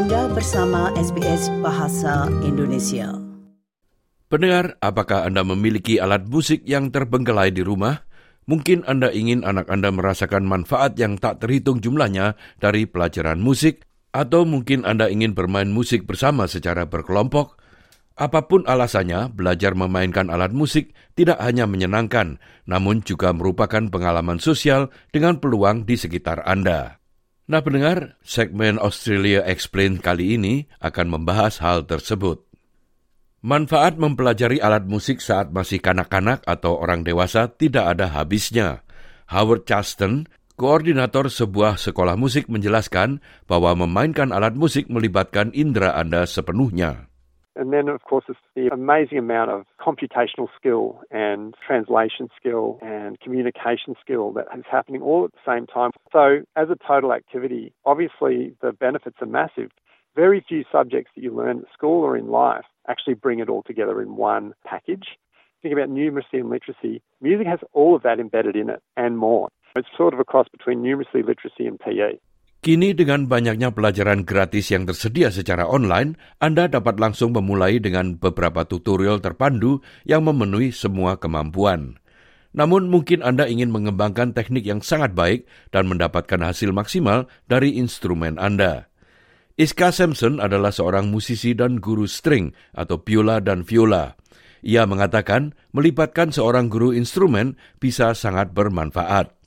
Anda bersama SBS Bahasa Indonesia. Pendengar, apakah Anda memiliki alat musik yang terbengkelai di rumah? Mungkin Anda ingin anak Anda merasakan manfaat yang tak terhitung jumlahnya dari pelajaran musik, atau mungkin Anda ingin bermain musik bersama secara berkelompok. Apa pun alasannya, belajar memainkan alat musik tidak hanya menyenangkan, namun juga merupakan pengalaman sosial dengan peluang di sekitar Anda. Nah pendengar, segmen Australia Explain kali ini akan membahas hal tersebut. Manfaat mempelajari alat musik saat masih kanak-kanak atau orang dewasa tidak ada habisnya. Howard Chaston, koordinator sebuah sekolah musik menjelaskan bahwa memainkan alat musik melibatkan indera Anda sepenuhnya. And then, of course, it's the amazing amount of computational skill and translation skill and communication skill that is happening all at the same time. So, as a total activity, obviously the benefits are massive. Very few subjects that you learn at school or in life actually bring it all together in one package. Think about numeracy and literacy. Music has all of that embedded in it and more. It's sort of a cross between numeracy, literacy, and PE. Kini dengan banyaknya pelajaran gratis yang tersedia secara online, Anda dapat langsung memulai dengan beberapa tutorial terpandu yang memenuhi semua kemampuan. Namun mungkin Anda ingin mengembangkan teknik yang sangat baik dan mendapatkan hasil maksimal dari instrumen Anda. Iska Sampson adalah seorang musisi dan guru string atau biola dan viola. Ia mengatakan melibatkan seorang guru instrumen bisa sangat bermanfaat.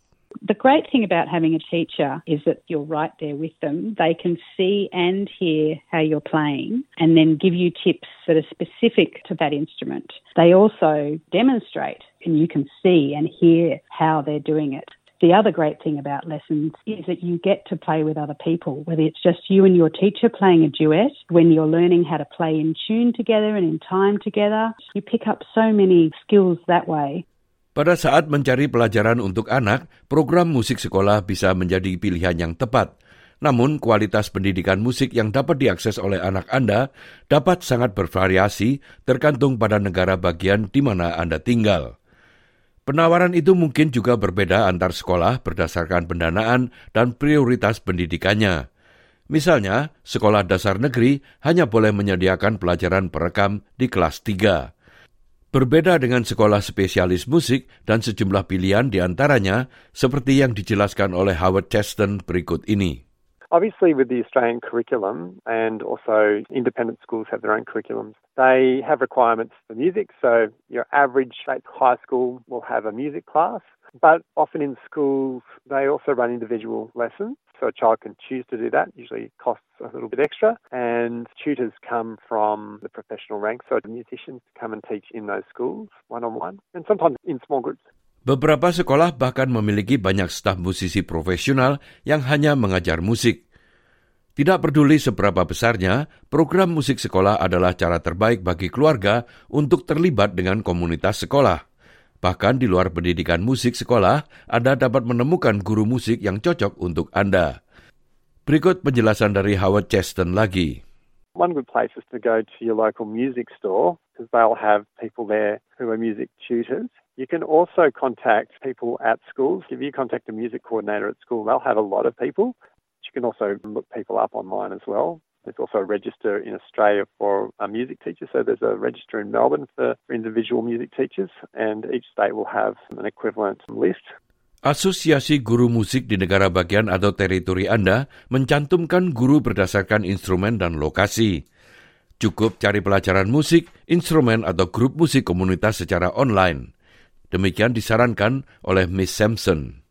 The great thing about having a teacher is that you're right there with them. They can see and hear how you're playing and then give you tips that are specific to that instrument. They also demonstrate and you can see and hear how they're doing it. The other great thing about lessons is that you get to play with other people, whether it's just you and your teacher playing a duet, when you're learning how to play in tune together and in time together. You pick up so many skills that way. Pada saat mencari pelajaran untuk anak, program musik sekolah bisa menjadi pilihan yang tepat. Namun, kualitas pendidikan musik yang dapat diakses oleh anak Anda dapat sangat bervariasi tergantung pada negara bagian di mana Anda tinggal. Penawaran itu mungkin juga berbeda antar sekolah berdasarkan pendanaan dan prioritas pendidikannya. Misalnya, sekolah dasar negeri hanya boleh menyediakan pelajaran perekam di kelas 3. Berbeda dengan sekolah spesialis musik dan sejumlah pilihan di antaranya seperti yang dijelaskan oleh Howard Cheston berikut ini. Obviously, with the Australian curriculum and also independent schools have their own curriculums, they have requirements for music. So, your average high school will have a music class, but often in schools, they also run individual lessons. So, a child can choose to do that, usually costs a little bit extra. And tutors come from the professional ranks, so musicians come and teach in those schools one on one, and sometimes in small groups. Beberapa sekolah bahkan memiliki banyak staf musisi profesional yang hanya mengajar musik. Tidak peduli seberapa besarnya, program musik sekolah adalah cara terbaik bagi keluarga untuk terlibat dengan komunitas sekolah. Bahkan di luar pendidikan musik sekolah, Anda dapat menemukan guru musik yang cocok untuk Anda. Berikut penjelasan dari Howard Cheston lagi. One good place is to go to your local music store because they'll have people there who are music tutors. You can also contact people at schools. If you contact a music coordinator at school, they'll have a lot of people. You can also look people up online as well. There's also a register in Australia for a music teacher. So there's a register in Melbourne for individual music teachers, and each state will have an equivalent list. Asosiasi guru musik di negara bagian atau teritori Anda mencantumkan guru berdasarkan instrumen dan lokasi. Cukup cari pelajaran musik, instrumen atau grup musik komunitas secara online. Demikian disarankan oleh Miss Sampson.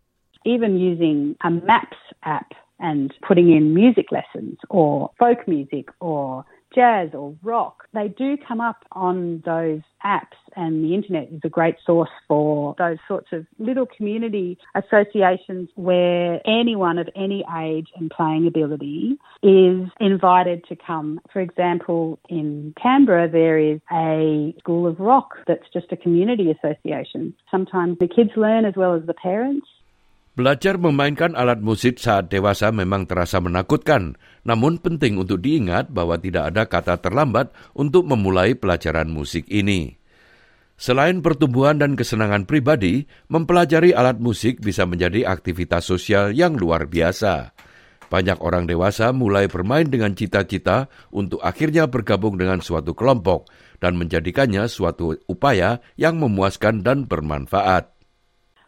Even using a Maps app and putting in music lessons or folk music or jazz or rock, they do come up on those apps, and the internet is a great source for those sorts of little community associations where anyone of any age and playing ability is invited to come. For example, in Canberra, there is a school of rock that's just a community association. Sometimes the kids learn as well as the parents. Belajar memainkan alat musik saat dewasa memang terasa menakutkan, namun penting untuk diingat bahwa tidak ada kata terlambat untuk memulai pelajaran musik ini. Selain pertumbuhan dan kesenangan pribadi, mempelajari alat musik bisa menjadi aktivitas sosial yang luar biasa. Banyak orang dewasa mulai bermain dengan cita-cita untuk akhirnya bergabung dengan suatu kelompok dan menjadikannya suatu upaya yang memuaskan dan bermanfaat.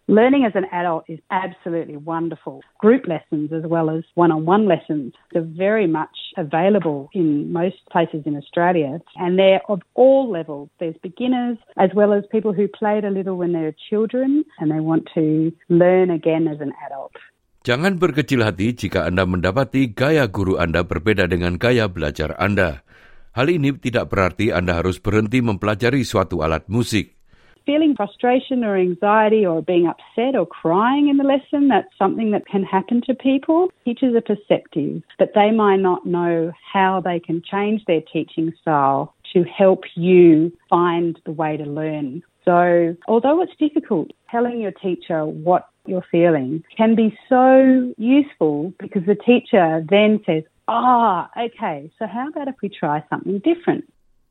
Learning as an adult is absolutely wonderful. Group lessons as well as one-on-one lessons are very much available in most places in Australia and they're of all levels. There's beginners as well as people who played a little when they were children and they want to learn again as an adult. Jangan berkecil hati jika Anda mendapati gaya guru Anda berbeda dengan gaya belajar Anda. Hal ini tidak berarti Anda harus berhenti mempelajari suatu alat musik. Feeling frustration or anxiety or being upset or crying in the lesson, that's something that can happen to people. Teachers are perceptive, but they might not know how they can change their teaching style to help you find the way to learn. So, although it's difficult, telling your teacher what you're feeling can be so useful because the teacher then says, Ah, okay, so how about if we try something different?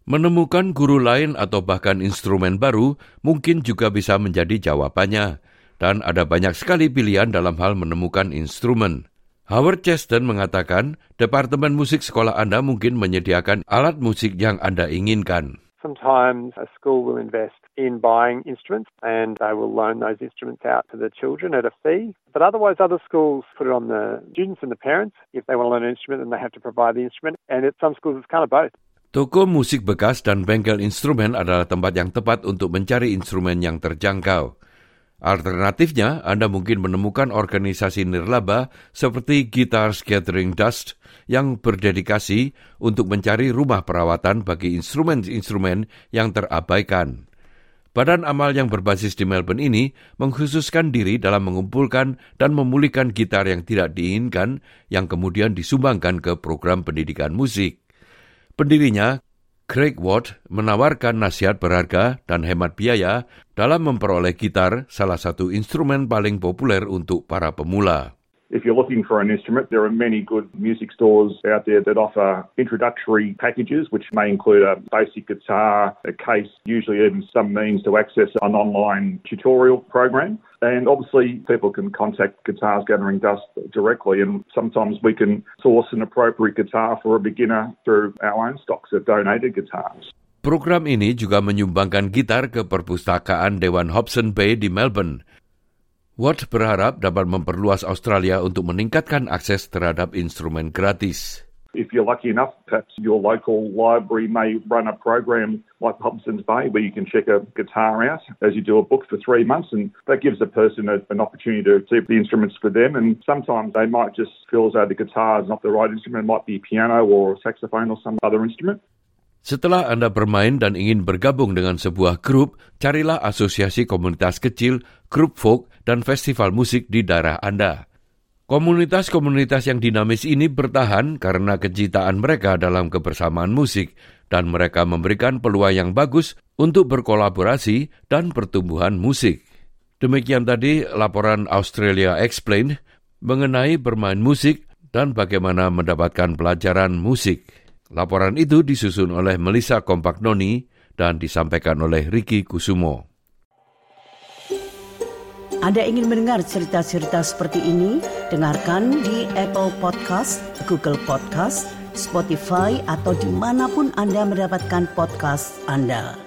Menemukan guru lain atau bahkan instrumen baru mungkin juga bisa menjadi jawabannya, dan ada banyak sekali pilihan dalam hal menemukan instrumen. Howard Cheston mengatakan, Departemen Musik sekolah Anda mungkin menyediakan alat musik yang Anda inginkan. Sometimes a school will invest in buying instruments and they will loan those instruments out to the children at a fee. But otherwise, other schools put it on the students and the parents. If they want to learn an instrument, then they have to provide the instrument. And at some schools, it's kind of both. Toko musik bekas dan bengkel instrumen adalah tempat yang tepat untuk mencari instrumen yang terjangkau. Alternatifnya, Anda mungkin menemukan organisasi nirlaba seperti Guitars Gathering Dust yang berdedikasi untuk mencari rumah perawatan bagi instrumen-instrumen yang terabaikan. Badan amal yang berbasis di Melbourne ini mengkhususkan diri dalam mengumpulkan dan memulihkan gitar yang tidak diinginkan yang kemudian disumbangkan ke program pendidikan musik. Pendirinya, Craig Watt, menawarkan nasihat berharga dan hemat biaya dalam memperoleh gitar, salah satu instrumen paling populer untuk para pemula. If you're looking for an instrument, there are many good music stores out there that offer introductory packages, which may include a basic guitar, a case, usually even some means to access an online tutorial program. And obviously, people can contact Guitars Gathering Dust directly, and sometimes we can source an appropriate guitar for a beginner through our own stocks of donated guitars. Program ini juga menyumbangkan gitar ke perpustakaan Dewan Hobson Bay di Melbourne. Watt berharap dapat memperluas Australia untuk meningkatkan akses terhadap instrumen gratis. If you're lucky enough, perhaps your local library may run a program like Hobson's Bay where you can check a guitar out as you do a book for three months, and that gives a person a, an opportunity to see the instruments for them. And sometimes they might just feel as though the guitar is not the right instrument, it might be piano or saxophone or some other instrument. Setelah Anda bermain dan ingin bergabung dengan sebuah grup, carilah asosiasi komunitas kecil, grup folk, dan festival musik di daerah Anda. Komunitas-komunitas yang dinamis ini bertahan karena kecintaan mereka dalam kebersamaan musik, dan mereka memberikan peluang yang bagus untuk berkolaborasi dan pertumbuhan musik. Demikian tadi laporan Australia Explained mengenai bermain musik dan bagaimana mendapatkan pelajaran musik. Laporan itu disusun oleh Melissa Kompaknoni dan disampaikan oleh Ricky Kusumo. Anda ingin mendengar cerita-cerita seperti ini? Dengarkan di Apple Podcast, Google Podcast, Spotify, atau di mana pun Anda mendapatkan podcast Anda.